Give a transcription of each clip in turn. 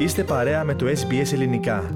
Είστε παρέα με το SBS Ελληνικά.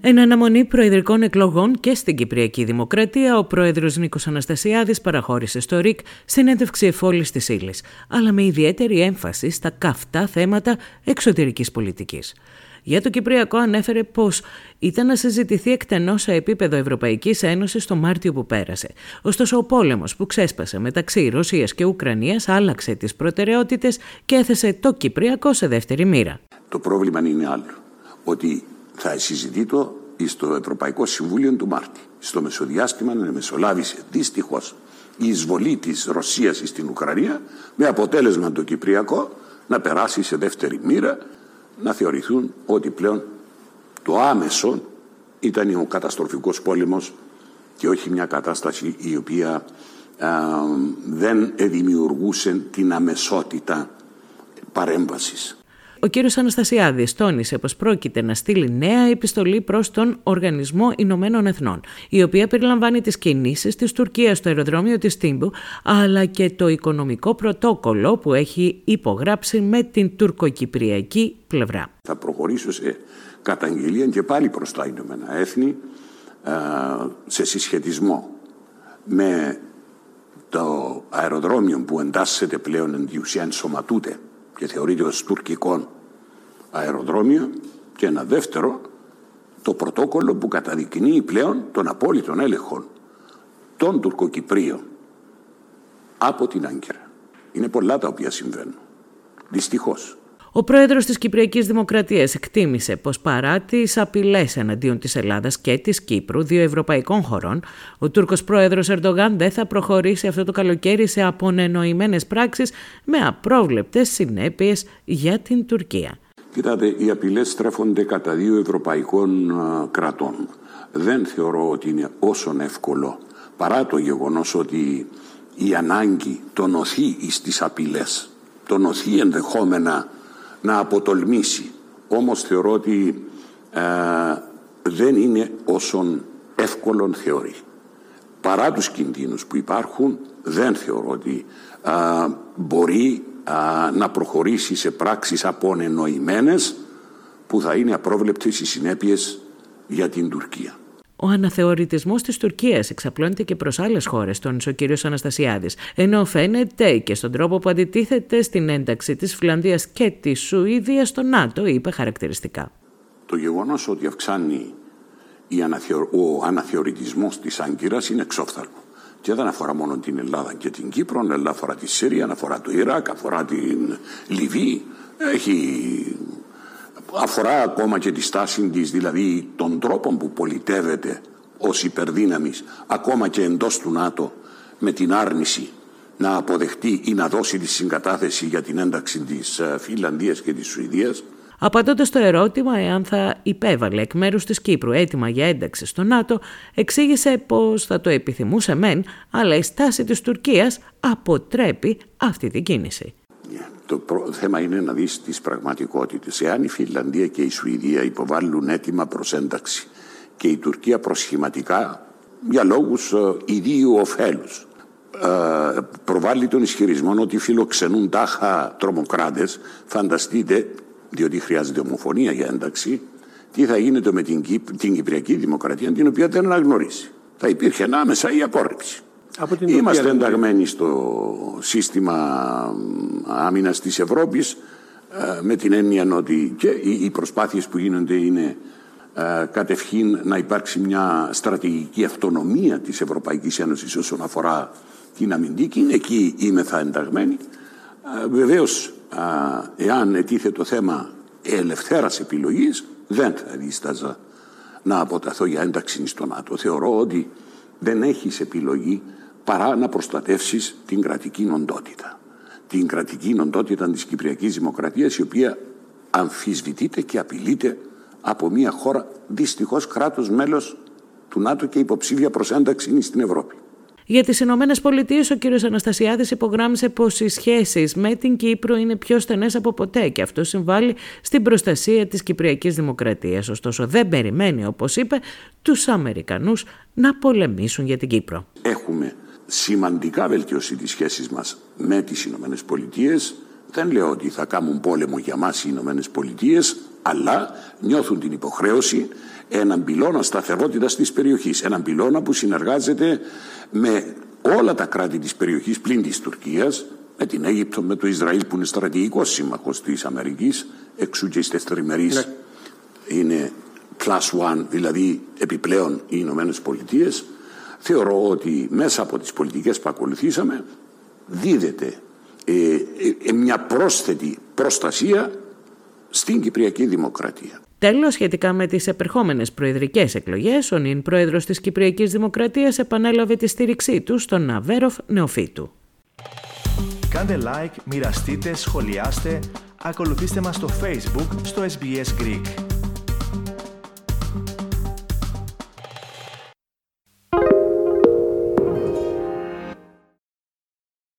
Εν αναμονή προεδρικών εκλογών και στην Κυπριακή Δημοκρατία, ο πρόεδρος Νίκος Αναστασιάδης παραχώρησε στο ΡΙΚ συνέντευξη εφόλης της ύλης, αλλά με ιδιαίτερη έμφαση στα καυτά θέματα εξωτερικής πολιτικής. Για το Κυπριακό ανέφερε πως ήταν να συζητηθεί εκτενώς σε επίπεδο Ευρωπαϊκής Ένωσης το Μάρτιο που πέρασε. Ωστόσο ο πόλεμος που ξέσπασε μεταξύ Ρωσίας και Ουκρανίας άλλαξε τις προτεραιότητες και έθεσε το Κυπριακό σε δεύτερη μοίρα. Το πρόβλημα είναι άλλο. Ότι θα συζητεί το στο Ευρωπαϊκό Συμβούλιο του Μάρτη. Στο μεσοδιάστημα να μεσολάβησε δυστυχώς η εισβολή της Ρωσίας στην Ουκρανία με αποτέλεσμα το Κυπριακό να περάσει σε δεύτερη μοίρα να θεωρηθούν ότι πλέον το άμεσο ήταν ο καταστροφικός πόλεμος και όχι μια κατάσταση η οποία δεν δημιουργούσε την αμεσότητα παρέμβασης. Ο κύριος Αναστασιάδης τόνισε πως πρόκειται να στείλει νέα επιστολή προς τον Οργανισμό Ηνωμένων Εθνών, η οποία περιλαμβάνει τις κινήσεις της Τουρκίας στο αεροδρόμιο της Τίμπου, αλλά και το οικονομικό πρωτόκολλο που έχει υπογράψει με την τουρκοκυπριακή πλευρά. Θα προχωρήσω σε καταγγελία και πάλι προς τα Ηνωμένα Έθνη σε συσχετισμό με το αεροδρόμιο που εντάσσεται πλέον εν ουσία ενσωματούται και θεωρείται ως τουρκικό αεροδρόμιο και ένα δεύτερο το πρωτόκολλο που καταδεικνύει πλέον τον απόλυτο έλεγχο των Τουρκοκυπρίων από την Άγκυρα. Είναι πολλά τα οποία συμβαίνουν. Δυστυχώς. Ο πρόεδρος της Κυπριακής Δημοκρατίας εκτίμησε πως παρά τις απειλές εναντίον της Ελλάδας και της Κύπρου, δύο ευρωπαϊκών χωρών, ο Τούρκος πρόεδρος Ερντογάν δεν θα προχωρήσει αυτό το καλοκαίρι σε απονενοημένες πράξεις με απρόβλεπτες συνέπειες για την Τουρκία. Κοιτάτε, οι απειλές στρέφονται κατά δύο ευρωπαϊκών κρατών. Δεν θεωρώ ότι είναι όσο εύκολο, παρά το γεγονός ότι η ανάγκη τον οθεί στις απειλές, τον οθεί ενδεχόμενα να αποτολμήσει. Όμως θεωρώ ότι ε, δεν είναι όσον εύκολον θεωρεί. Παρά τους κινδύνους που υπάρχουν δεν θεωρώ ότι ε, μπορεί ε, να προχωρήσει σε πράξεις απονενοημένες που θα είναι απρόβλεπτες οι συνέπειες για την Τουρκία. Ο αναθεωρητισμός της Τουρκίας εξαπλώνεται και προς άλλες χώρες, τόνισε ο κ. Αναστασιάδης, ενώ φαίνεται και στον τρόπο που αντιτίθεται στην ένταξη της Φιλανδίας και της Σουηδίας στο ΝΑΤΟ, είπε χαρακτηριστικά. Το γεγονός ότι αυξάνει ο αναθεωρητισμός της Άγκυρας είναι εξόφθαλμο. Και δεν αφορά μόνο την Ελλάδα και την Κύπρο, αλλά αφορά τη Συρία, αφορά το Ιράκ, αφορά την Λιβύη. Έχει αφορά ακόμα και τη στάση της, δηλαδή των τρόπων που πολιτεύεται ως υπερδύναμης, ακόμα και εντός του ΝΑΤΟ, με την άρνηση να αποδεχτεί ή να δώσει τη συγκατάθεση για την ένταξη της ε, Φιλανδίας και της Σουηδίας. Απαντώντας στο ερώτημα εάν θα υπέβαλε εκ μέρους της Κύπρου έτοιμα για ένταξη στο ΝΑΤΟ, εξήγησε πως θα το επιθυμούσε μεν, αλλά η στάση της Τουρκίας αποτρέπει αυτή την κίνηση. Το θέμα είναι να δεις τις πραγματικότητες. Εάν η Φιλανδία και η Σουηδία υποβάλλουν έτοιμα προς ένταξη και η Τουρκία προσχηματικά για λόγους ε, ιδίου ωφέλους ε, προβάλλει τον ισχυρισμό ότι φιλοξενούν τάχα τρομοκράτες φανταστείτε, διότι χρειάζεται ομοφωνία για ένταξη τι θα γίνεται με την, την Κυπριακή Δημοκρατία την οποία δεν αναγνωρίσει. Θα υπήρχε ανάμεσα η απόρριψη. Είμαστε ενταγμένοι στο σύστημα άμυνας της Ευρώπης ε, με την έννοια ότι και οι προσπάθειες που γίνονται είναι ε, κατευχήν να υπάρξει μια στρατηγική αυτονομία της Ευρωπαϊκής Ένωσης όσον αφορά την αμυντική. Εκεί είμαι θα ενταγμένη. Ε, βεβαίως, εάν ετίθε το θέμα ελευθέρας επιλογής, δεν θα δίσταζα να αποταθώ για ένταξη στο ΝΑΤΟ. Θεωρώ ότι δεν έχεις επιλογή παρά να προστατεύσεις την κρατική οντότητα. Την κρατική οντότητα της Κυπριακής Δημοκρατίας η οποία αμφισβητείται και απειλείται από μια χώρα δυστυχώς κράτος μέλος του ΝΑΤΟ και υποψήφια προς ένταξη στην Ευρώπη. Για τις Ηνωμένες Πολιτείες, ο κ. Αναστασιάδης υπογράμμισε πως οι σχέσεις με την Κύπρο είναι πιο στενές από ποτέ και αυτό συμβάλλει στην προστασία της Κυπριακής Δημοκρατίας. Ωστόσο δεν περιμένει, όπως είπε, τους Αμερικανούς να πολεμήσουν για την Κύπρο. Έχουμε σημαντικά βελτιώσει τις σχέσεις μας με τις Ηνωμένες Πολιτείες. Δεν λέω ότι θα κάνουν πόλεμο για μας οι Ηνωμένες Πολιτείες, αλλά νιώθουν την υποχρέωση έναν πυλώνα σταθερότητας της περιοχής, έναν πυλώνα που συνεργάζεται με όλα τα κράτη της περιοχής πλην της Τουρκίας, με την Αίγυπτο, με το Ισραήλ που είναι στρατηγικός σύμμαχος της Αμερικής, εξού και στις τριμερείς ναι. είναι plus one, δηλαδή επιπλέον οι Ηνωμένες Πολιτείες. Θεωρώ ότι μέσα από τις πολιτικές που ακολουθήσαμε δίδεται ε, ε, ε, μια πρόσθετη προστασία στην Κυπριακή Δημοκρατία. Τέλος, σχετικά με τις επερχόμενες προεδρικές εκλογές, ο νυν πρόεδρος της Κυπριακής Δημοκρατίας επανέλαβε τη στήριξή του στον Αβέροφ Νεοφύτου. Κάντε like, μοιραστείτε, σχολιάστε, ακολουθήστε μας στο Facebook στο SBS Greek.